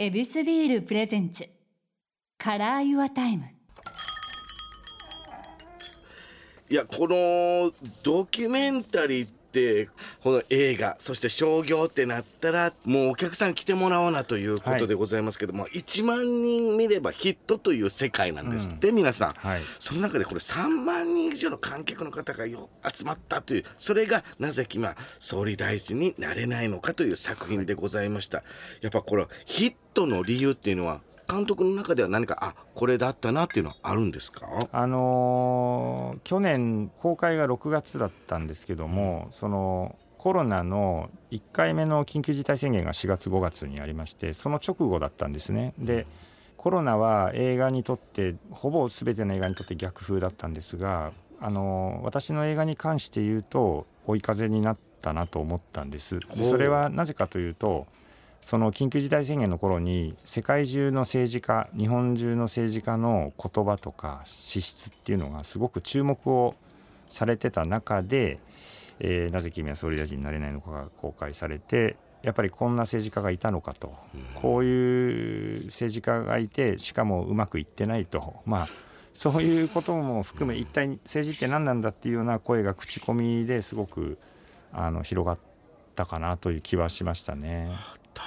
エビスビール presents. Color Your Time。いやこのドキュメンタリーってこの映画そして商業ってなったらもうお客さん来てもらおうなということでございますけども、1万人見ればヒットという世界なんですって、皆さん、はい。その中でこれ3万人以上の観客の方がよ集まったというそれがなぜ今総理大臣になれないのかという作品でございました、やっぱこれヒットの理由っていうのは監督の中では何かあこれだったなっていうのはあるんですか？あのー去年公開が6月だったんですけども、そのコロナの1回目の緊急事態宣言が4月5月にありましてその直後だったんですね。でコロナは映画にとってほぼ全ての映画にとって逆風だったんですが、あのー私の映画に関して言うと追い風になったなと思ったんです。でそれはなぜかというとその緊急事態宣言の頃に世界中の政治家日本中の政治家の言葉とか資質っていうのがすごく注目をされてた中で、えーなぜ君は総理大臣になれないのかが公開されてやっぱりこんな政治家がいたのかと、こういう政治家がいてしかもうまくいってないと。まあそういうことも含め一体政治って何なんだっていうような声が口コミですごくあの広がったかなという気はしましたね。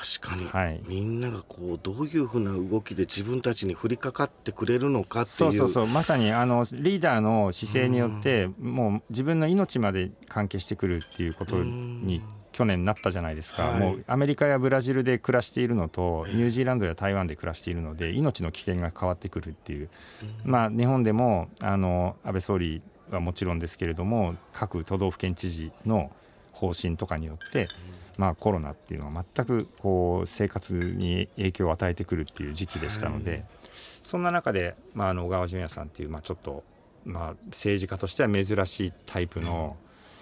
確かに、はい。みんながこうどういうふうな動きで自分たちに降りかかってくれるのかっていう。そうそうそう。まさにあのリーダーの姿勢によってもう自分の命まで関係してくるっていうことに去年なったじゃないですか、はい。もうアメリカやブラジルで暮らしているのとニュージーランドや台湾で暮らしているので命の危険が変わってくるっていう、まあ日本でもあの安倍総理はもちろんですけれども各都道府県知事の方針とかによって、まあ、コロナっていうのは全くこう生活に影響を与えてくるっていう時期でしたので、そんな中で、まあ、あの小川淳也さんっていう、まあ、ちょっと、まあ、政治家としては珍しいタイプの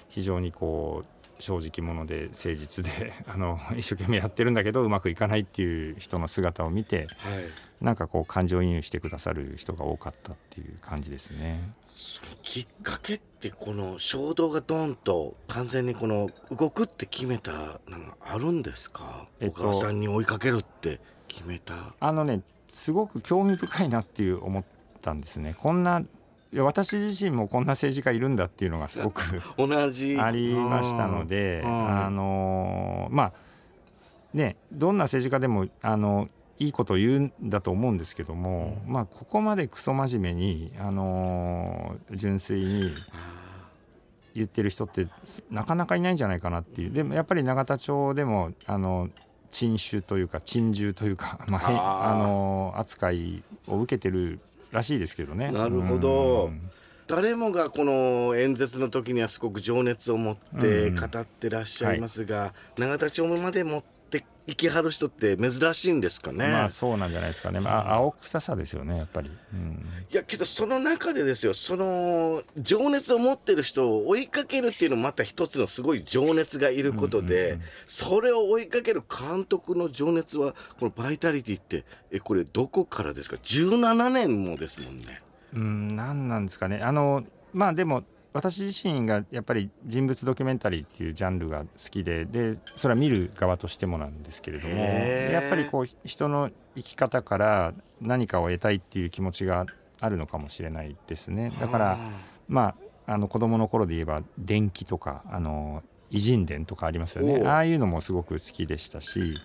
非常にこう正直者で誠実で あの一生懸命やってるんだけどうまくいかないっていう人の姿を見てはいなんかこう感情移入してくださる人が多かったっていう感じですね。そのきっかけってこの衝動がドンと完全にこの動くって決めたのがあるんですか、えっと小川さんに追いかけるって決めたあのねすごく興味深いなっていう思ったんですね。こんないや私自身もこんな政治家いるんだっていうのがすごく同じ。ありましたので、うん。あのまあねどんな政治家でもあのいいことを言うんだと思うんですけども、まあここまでクソ真面目にあの純粋に言ってる人ってなかなかいないんじゃないかなっていう。でもやっぱり永田町でもあの珍種というか珍獣というか、まああの扱いを受けてるらしいですけどね。なるほど。うん。誰もがこの演説の時にはすごく情熱を持ってうん。語ってらっしゃいますが、永田町まで持っていきはる人って珍しいんですかね。まあそうなんじゃないですかね。まあ青臭さですよねやっぱり。うんいやけどその中でですよその情熱を持ってる人を追いかけるっていうのもまた一つのすごい情熱がいることで、うんうんうんそれを追いかける監督の情熱はこのバイタリティってえこれどこからですか？17年もですもんね。うん、なんなんですかね。あのまあでも私自身がやっぱり人物ドキュメンタリーっていうジャンルが好きででそれは見る側としてもなんですけれどもやっぱりこう人の生き方から何かを得たいっていう気持ちがあるのかもしれないですね。だからまああの子供の頃で言えば電気とかあの偉人伝とかありますよね。ああいうのもすごく好きでしたし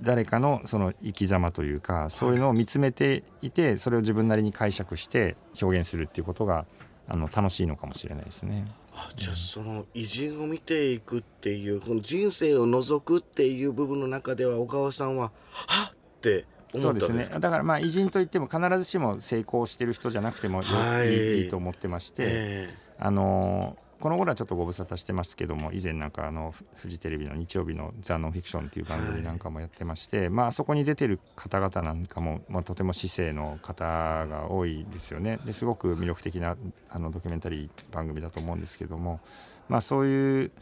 誰かのその生き様というかそういうのを見つめていてそれを自分なりに解釈して表現するっていうことがあの楽しいのかもしれないですね。あじゃあその偉人を見ていくっていうこの人生を覗くっていう部分の中では小川さんははっってそうですね。だからまあ偉人といっても必ずしも成功してる人じゃなくてもい。いと思ってまして、えあのこの頃はちょっとご無沙汰してますけども以前なんかあのフフジテレビの日曜日の「ザ・ノンフィクション」っていう番組なんかもやってまして、まあそこに出てる方々なんかも、まあ、とても市政の方が多いですよね。ですごく魅力的なあのドキュメンタリー番組だと思うんですけどもまあそういう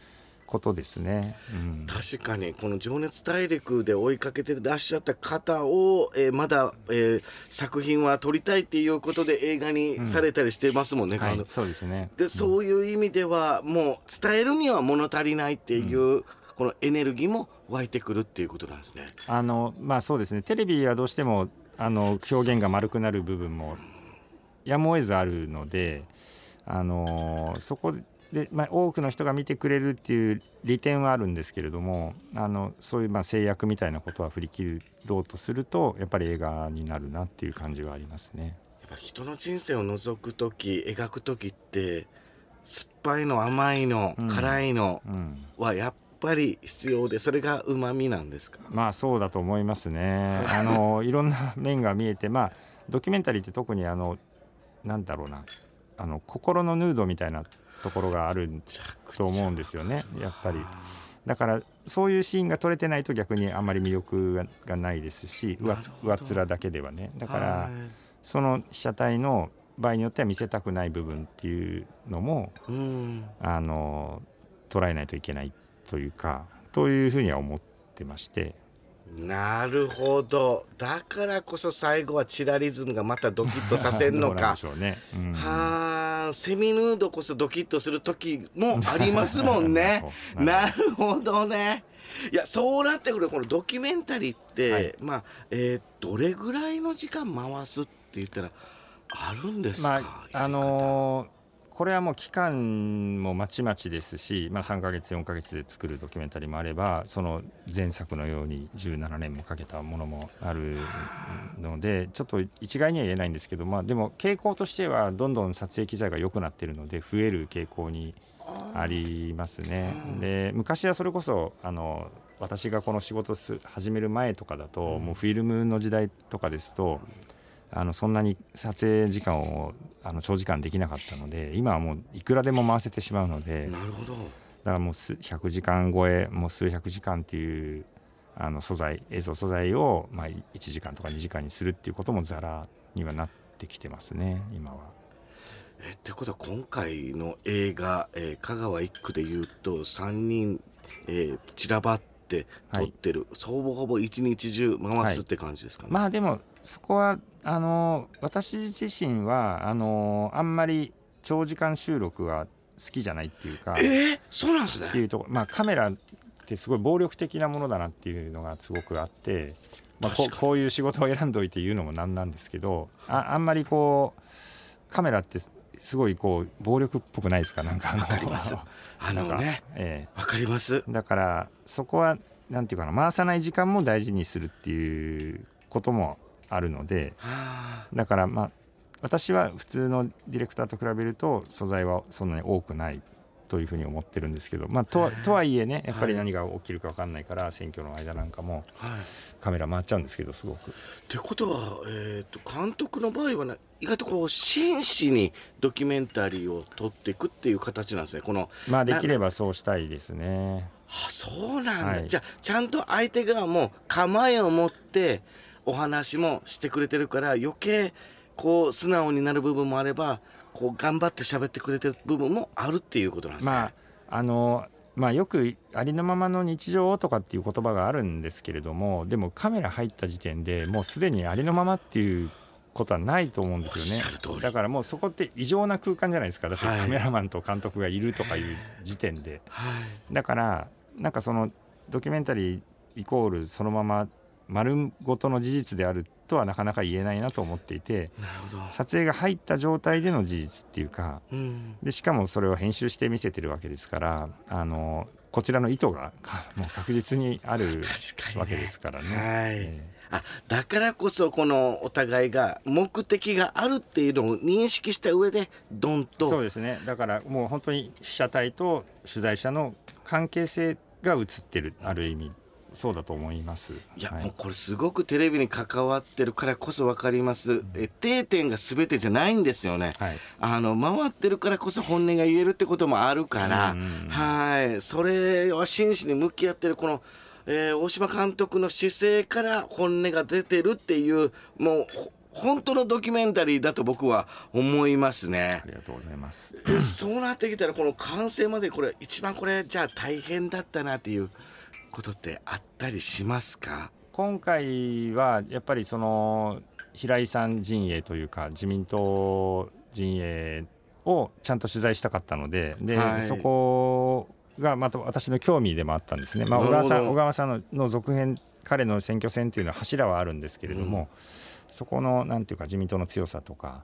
ことですね。うん確かにこの「情熱大陸」で追いかけてらっしゃった方を、えーまだ、えー作品は撮りたいっていうことで映画にされたりしてますもんね。あの、はいそうですね。でそういう意味ではもう伝えるには物足りないっていうこのエネルギーも湧いてくるっていうことなんですね。あのまあそうですねテレビはどうしてもあの表現が丸くなる部分もやむを得ずあるのであのそこで、まあ、多くの人が見てくれるっていう利点はあるんですけれどもあのそういうまあ制約みたいなことは振り切ろうとするとやっぱり映画になるなっていう感じはありますね。やっぱ人の人生を覗く時描く時って酸っぱいの甘いの、うん辛いのうんはやっぱり必要でそれがうまみなんですか？まあそうだと思いますね。あのいろんな面が見えて、まあドキュメンタリーって特にあのなんだろうな、あの心のヌードみたいなところがあると思うんですよね。やっぱり。だからそういうシーンが撮れてないと逆にあんまり魅力ががないですし、上っ面だけではね。だからはいその被写体の場合によっては見せたくない部分っていうのもうんあの捉えないといけないというか、というふうには思ってまして。なるほどだからこそ最後はチラリズムがまたドキッとさせるのか でしょうね。うんはあセミヌードこそドキッとする時もありますもんね。ななるほどね。いやそうなってくるこのドキュメンタリーって、はい。まあ、えーどれぐらいの時間回すって言ったらあるんですか、まああのーこれはもう期間もまちまちですし、まあ、3ヶ月4ヶ月で作るドキュメンタリーもあればその前作のように17年もかけたものもあるのでちょっと一概には言えないんですけど、まあ、でも傾向としてはどんどん撮影機材が良くなってるので増える傾向にありますね。で昔はそれこそあの私がこの仕事す始める前とかだと、もうフィルムの時代とかですとあのそんなに撮影時間をあの長時間できなかったので今はもういくらでも回せてしまうのでだかなるほど。らもうす100時間超えもう数百時間っていうあの素材映像素材を、まあ、1時間とか2時間にするっていうこともざらにはなってきてますね今は。えってことは今回の映画、えー香川一区でいうと3人、えー散らばって撮ってる、ほぼほぼ一日中回すって感じですかね、まあでもそこはあの私自身はあのあんまり長時間収録は好きじゃないっていうかえー、そうなんですね。っていうとこまあカメラってすごい暴力的なものだなっていうのがすごくあって、まあ、ここういう仕事を選んどいて言うのもなんなんですけどああんまりこうカメラってすすごいこう暴力っぽくないですか？なんかあのわかります。あのねえわかります。えだからそこはなんていうかな回さない時間も大事にするっていうこともあるのではあ。だからまあ私は普通のディレクターと比べると素材はそんなに多くないというふうに思ってるんですけど、まあ、とはとはいえねやっぱり何が起きるか分かんないから選挙の間なんかもはい。カメラ回っちゃうんですけどすごく。ってことは、えー、と監督の場合はね意外とこう真摯にドキュメンタリーを撮っていくっていう形なんですね。このまあできればそうしたいですね。あそうなんだ、はい。じゃあちゃんと相手側も構えを持ってお話もしてくれてるから余計こう素直になる部分もあればこう頑張って喋ってくれてる部分もあるっていうことなんですね。まああのまあ、よくありのままの日常とかっていう言葉があるんですけれどもでもカメラ入った時点でもうすでにありのままっていうことはないと思うんですよね。だからもうそこって異常な空間じゃないですか。だってはい。カメラマンと監督がいるとかいう時点で、はい。だからなんかそのドキュメンタリーイコールそのまま丸ごとの事実であるとはなかなか言えないなと思っていて。撮影が入った状態での事実っていうかうん。でしかもそれを編集して見せてるわけですからあのこちらの意図がかもう確実にあるわけですからね。はい。えあだからこそこのお互いが目的があるっていうのを認識した上でドンえそうとですね。だからもう本当に被写体と取材者の関係性が映ってるある意味そうだと思います。いや、はいもうこれすごくテレビに関わってるからこそ分かりますえ定点が全てじゃないんですよね。はいあの回ってるからこそ本音が言えるってこともあるから、はいそれは真摯に向き合ってるこの、えー大島監督の姿勢から本音が出てるっていうもうほ本当のドキュメンタリーだと僕は思いますねあ。りがとうございます。えそうなってきたらこの完成までこれ一番これじゃあ大変だったなっていうことってあったりしますか？今回はやっぱりその平井さん陣営というか自民党陣営をちゃんと取材したかったのでで、はい。そこがまた私の興味でもあったんですね、まあ、小川さん小川さんの続編彼の選挙戦っていうのは柱はあるんですけれども、うん、そこのなんていうか自民党の強さとか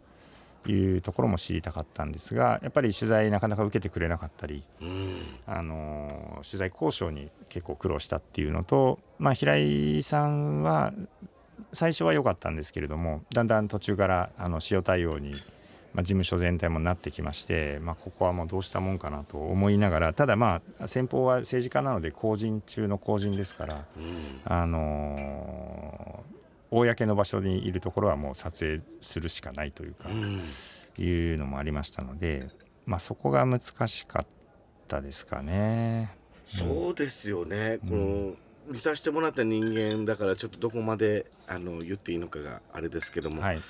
いうところも知りたかったんですがやっぱり取材なかなか受けてくれなかったり、うん、あの取材交渉に結構苦労したっていうのと、まあ、平井さんは最初は良かったんですけれどもだんだん途中からあの塩対応に、まあ、事務所全体もなってきまして、まあ、ここはもうどうしたもんかなと思いながらただまあ先方は政治家なので公人中の公人ですから、うん、あの公の場所にいるところはもう撮影するしかないというか、うん、いうのもありましたので、まあ、そこが難しかったですかね。そうですよね、うん、この見させてもらった人間だからちょっとどこまであの言っていいのかがあれですけども、はい、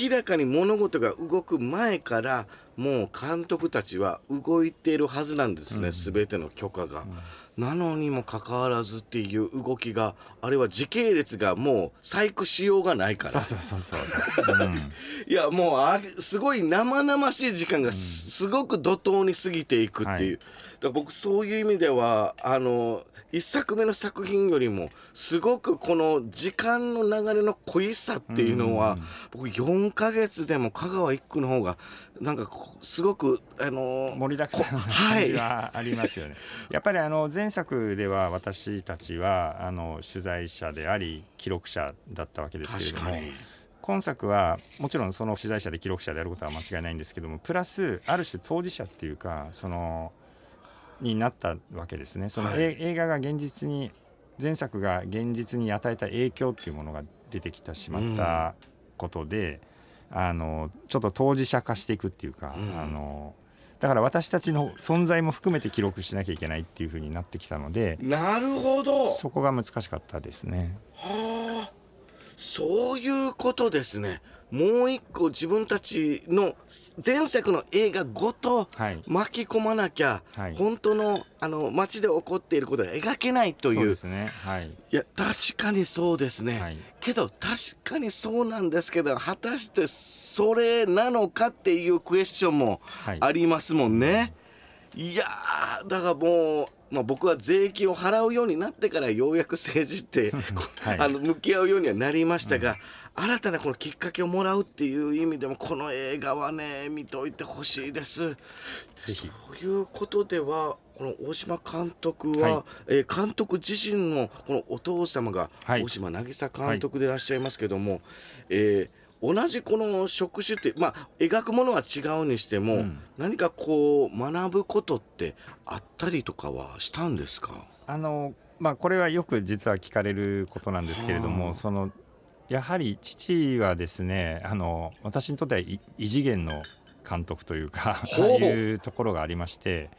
明らかに物事が動く前からもう監督たちは動いているはずなんですね、うん、全ての許可が。うん。なのにもかかわらずっていう動きがあれは時系列がもう細工しようがないから。そうそうそう いやもうあすごい生々しい時間がすごく怒涛に過ぎていくっていう、はい、だ僕そういう意味ではあの1作目の作品よりもすごくこの時間の流れの濃いさっていうのは僕4か月でも香川一区の方がなんかすごくあの盛りだくさんな感じはありますよね。はい、やっぱりあの前作では私たちはあの取材者であり記録者だったわけですけれども。今作はもちろんその取材者で記録者であることは間違いないんですけどもプラスある種当事者っていうかそのになったわけですね。その、はい、映画が現実に前作が現実に与えた影響っていうものが出てきてしまったことで、うん、あのちょっと当事者化していくっていうか、うん、あのだから私たちの存在も含めて記録しなきゃいけないっていうふうになってきたのでなるほど。そこが難しかったですね。はあそういうことですね。もう一個自分たちの前作の映画ごと巻き込まなきゃ、はい、本当のあの街で起こっていることが描けないという。そうですね。はい。いや確かにそうですね。はい、けど確かにそうなんですけど果たしてそれなのかっていうクエスチョンもありますもんね。はい、いやだからもう。まあ、僕は税金を払うようになってからようやく政治って、はい、あの向き合うようにはなりましたが、新たなこのきっかけをもらうっていう意味でもこの映画はね見といてほしいです。そういうことではこの大島監督は、はい、えー、監督自身のこのお父様が大島渚監督でいらっしゃいますけども、はい、えー同じこの職種ってまあ描くものは違うにしても、うん、何かこう学ぶことってあったりとかはしたんですか？あのまあこれはよく実は聞かれることなんですけれども、そのやはり父はですねあの私にとっては異次元の監督というかいうところがありまして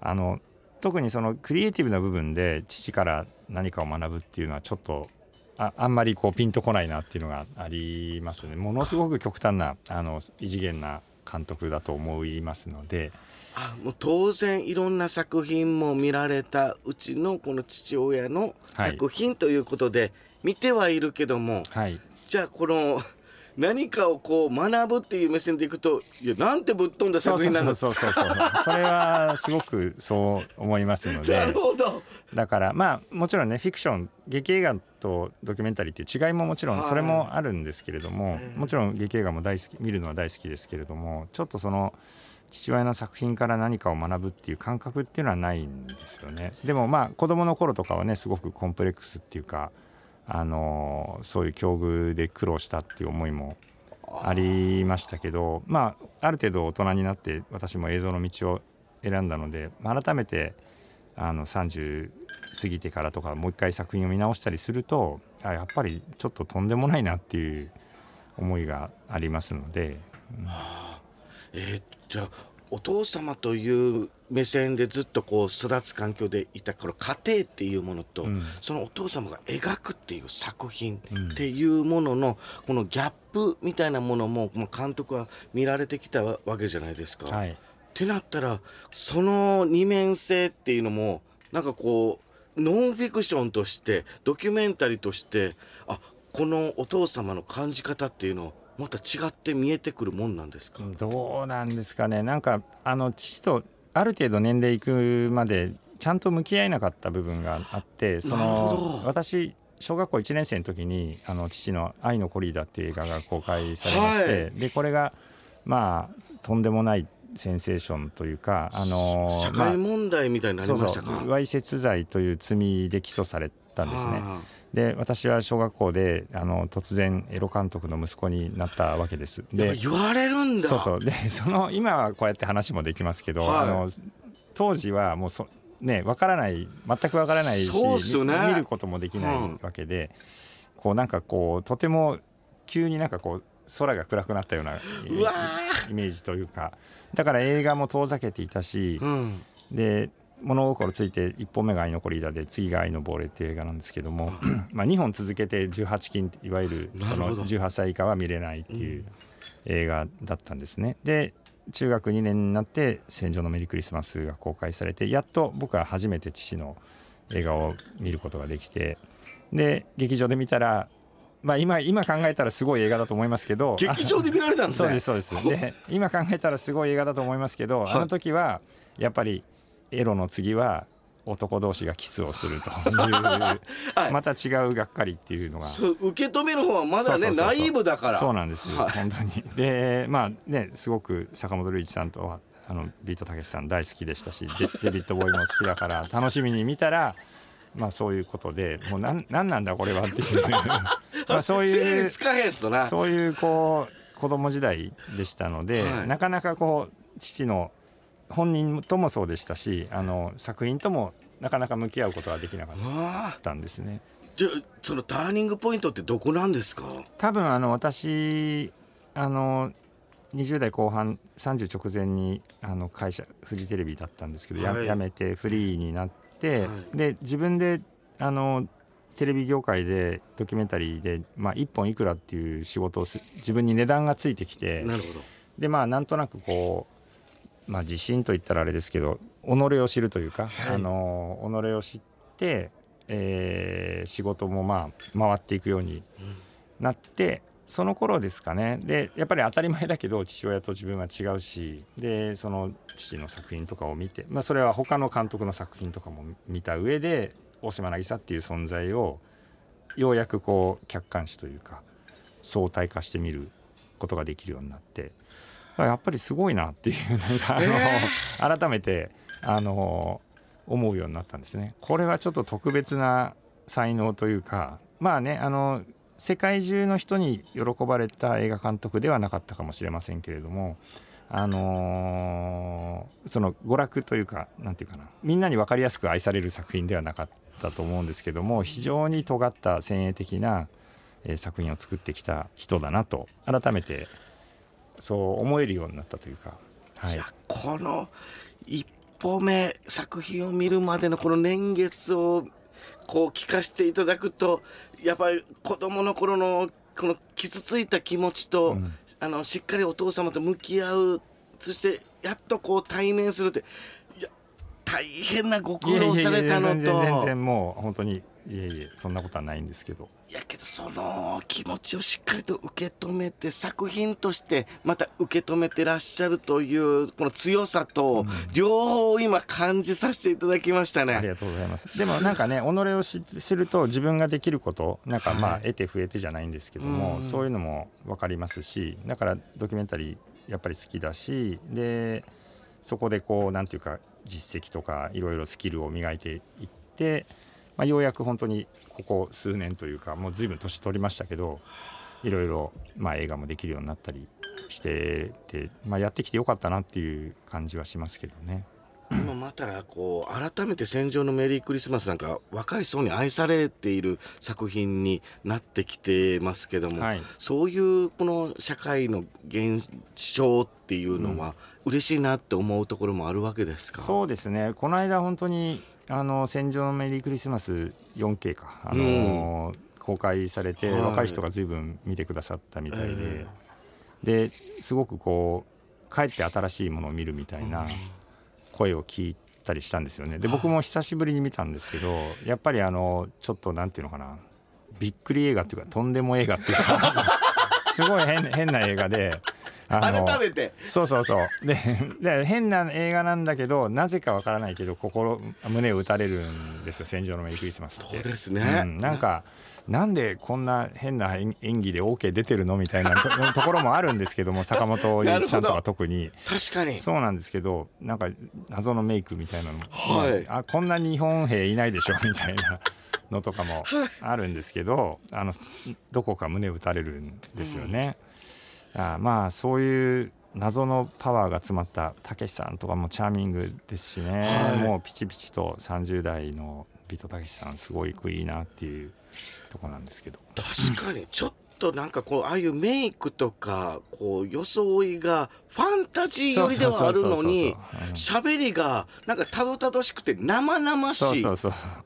あの特にそのクリエイティブな部分で父から何かを学ぶっていうのはちょっとああんまりこうピンとこないなっていうのがありますね。ものすごく極端なあの異次元な監督だと思いますので。あもう当然いろんな作品も見られたうちのこの父親の作品ということで、はい。見てはいるけども、はい、じゃあこの何かをこう学ぶっていう目線でいくといやなんてぶっ飛んだ作品なのそうそうそうそう。それはすごくそう思いますので。なるほど。だからまあもちろんねフィクション劇映画とドキュメンタリーっていう違いももちろんそれもあるんですけれども、もちろん劇映画も大好き見るのは大好きですけれどもちょっとその父親の作品から何かを学ぶっていう感覚っていうのはないんですよね。でもまあ子供の頃とかはねすごくコンプレックスっていうかあのそういう境遇で苦労したっていう思いもありましたけどまあある程度大人になって私も映像の道を選んだので、改めてあの30過ぎてからとかもう一回作品を見直したりするとあやっぱりちょっととんでもないなっていう思いがありますので。うん、えー、じゃあお父様という目線でずっとこう育つ環境でいたこの家庭っていうものと、うん、そのお父様が描くっていう作品っていうものの、このギャップみたいなものも監督は見られてきたわけじゃないですか。はい、ってなったらその二面性っていうのもなんかこうノンフィクションとしてドキュメンタリーとしてあこのお父様の感じ方っていうのをまた違って見えてくるもんなんですか？どうなんですかね。なんかあの父とある程度年齢いくまでちゃんと向き合えなかった部分があってそのど。私小学校1年生の時にあの父の「愛のコリーダ」っていう映画が公開されまして、はでこれがまあとんでもないセンセーションというかあの社まあ会問題みたいになりそうそましたか、うわいせつ罪という罪で起訴されたんですね。はで私は小学校であの突然エロ監督の息子になったわけです。でぱ言われるんだ。そうそう。でその今はこうやって話もできますけど、はい。あの当時はもうそねわからない全くわからないし、ね。み見ることもできないうんわけで、こうなんかこうとても急になんかこう空が暗くなったようなイメージというか。だから映画も遠ざけていたし、うん。で物心ついて1本目が「愛のコリーダ」で次が「愛の亡霊」っていう映画なんですけども、まあ2本続けて18禁いわゆるそのなるほど18歳以下は見れないっていう映画だったんですね。で中学2年になって「戦場のメリークリスマス」が公開されてやっと僕は初めて父の映画を見ることができてで劇場で見たらまあ今今考えたらすごい映画だと思いますけど劇場で見られたんです そうねですそうです。で今考えたらすごい映画だと思いますけど、はいあの時はやっぱりエロの次は男同士がキスをするというはい。また違うがっかりっていうのが。受け止める方はまだねナイーブだから。そうなんですよ、はい。本当に。でまあねすごく坂本龍一さんとはあのビートたけしさん大好きでしたしデデビッド・ボーイも好きだから 楽しみに見たらまあそういうことでもうなんなんなんだこれはっていう。まあそう整いうそういうこう子供時代でしたので、はい。なかなかこう父の本人ともそうでしたしあの作品ともなかなか向き合うことができなかったんですね。じゃあそのターニングポイントってどこなんですか？多分あの私あの20代後半30直前にあの会社フジテレビだったんですけど、やはい。辞めてフリーになって、はで自分であのテレビ業界でドキュメンタリーで、まあ、1本いくらっていう仕事をす自分に値段がついてきてなるほど。でまあなんとなくこう、まあ、自信といったらあれですけど己を知るというか、はい。あの己を知って、えー仕事もまあ回っていくようになってその頃ですかね。でやっぱり当たり前だけど父親と自分は違うしでその父の作品とかを見て、まあ、それは他の監督の作品とかも見た上で大島渚っていう存在をようやくこう客観視というか相対化してみることができるようになってあやっぱりすごいなっていうなんか、あの改めてあの思うようになったんですね。これはちょっと特別な才能というかまあねあの世界中の人に喜ばれた映画監督ではなかったかもしれませんけれども。あのーその娯楽というかなんていうかなみんなに分かりやすく愛される作品ではなかったと思うんですけども非常に尖った先鋭的な、えー作品を作ってきた人だなと改めてそう思えるようになったというか、はい。いや、この一歩目作品を見るまでのこの年月をこう聞かせていただくとやっぱり子供の頃のこの傷ついた気持ちと、うん。あのしっかりお父様と向き合うそしてやっとこう対面するっていや大変なご苦労されたのと。全然もう本当にいえいえそんなことはないんですけどやけどその気持ちをしっかりと受け止めて作品としてまた受け止めてらっしゃるというこの強さと両方今感じさせていただきましたありね。がとうございます。でもなんかね己を知知ると自分ができることなんかまあはい得て増えてじゃないんですけども、うんそういうのも分かりますしだからドキュメンタリーやっぱり好きだしでそこでこうなんていうか実績とかいろいろスキルを磨いていって、まあ、ようやく本当にここ数年というかもう随分年取りましたけどいろいろまあ映画もできるようになったりしてて、まあ、やってきてよかったなっていう感じはしますけどね。今またこう改めて「戦場のメリークリスマス」なんか若い層に愛されている作品になってきてますけども、はいそういうこの社会の現象っていうのは嬉しいなって思うところもあるわけですか？そうですねこの間本当にあの戦場のメリークリスマス 4K か。あの、公開されて、はい。若い人が随分見てくださったみたいで、えですごくこうかえって新しいものを見るみたいな声を聞いたりしたんですよね。で僕も久しぶりに見たんですけどやっぱりあのちょっとなんていうのかな。びっくり映画っていうかとんでも映画っていうか。すごい変変な映画で改めて。そうそうそう。でで変な映画なんだけどなぜかわからないけど心胸を打たれるんですよ「戦場のメリークリスマス」って。そうですね。うん、なんかなんでこんな変な演演技で OK 出てるのみたいなと ところもあるんですけども坂本龍一さんとか特に。確かに。そうなんですけどなんか謎のメイクみたいなのも、はい。あこんな日本兵いないでしょみたいな のとかもあるんですけどあのどこか胸打たれるんですよね。あまあそういう謎のパワーが詰まったたけしさんとかもチャーミングですしね、はい。もうピチピチと30代のビートたけしさんすごいいいなっていうとこなんですけど。確かに。ちょっとなんかこうああいうメイクとかこう装いがファンタジー寄りではあるのに喋りがなんかたどたどしくて生々しい。こ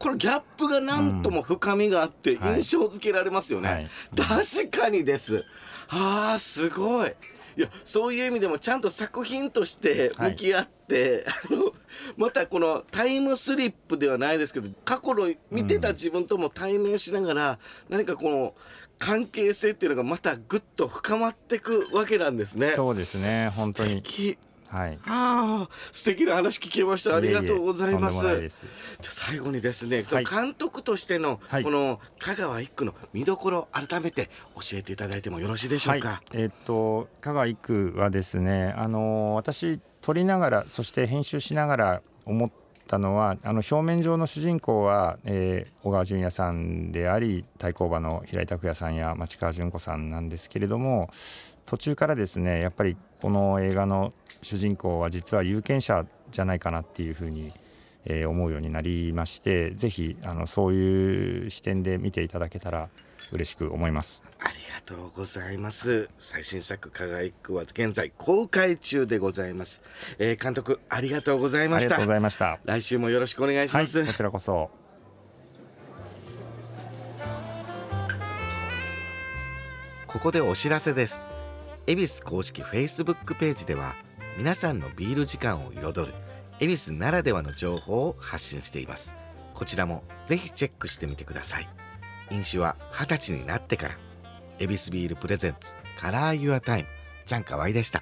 のギャップがなんとも深みがあってはい。印象付けられますよね、はい。確かにですあーすごい。いやそういう意味でもちゃんと作品として向き合って、あのまたこのタイムスリップではないですけど過去の見てた自分とも対面しながら、何かこの関係性っていうのがまたぐっと深まっていくわけなんですね。そうですね本当にはい。ああ素敵な話聞けました。ありがとうございます。じゃあ最後にですね、そのはい監督としてのはい。この香川一区の見どころ改めて教えていただいてもよろしいでしょうか？はい、えっと香川一区はですねあの私撮りながらそして編集しながら思ったのはあの表面上の主人公は、えー小川淳也さんであり太鼓馬の平井拓也さんや町川純子さんなんですけれども途中からですねやっぱりこの映画の主人公は実は有権者じゃないかなっていうふうに、えー思うようになりましてぜひあのそういう視点で見ていただけたら嬉しく思います。ありがとうございます。最新作香川一区は現在公開中でございます。えー監督ありがとうございましたありがとうご。ざいました。来週もよろしくお願いしはい、ます。こちらこそ。ここでお知らせです恵比寿公式 Facebook ページでは皆さんのビール時間を彩る恵比寿ならではの情報を発信しています。こちらもぜひチェックしてみてください。飲酒は二十歳になってからヱビスビール presents Color Your Time ちゃんかわいでした。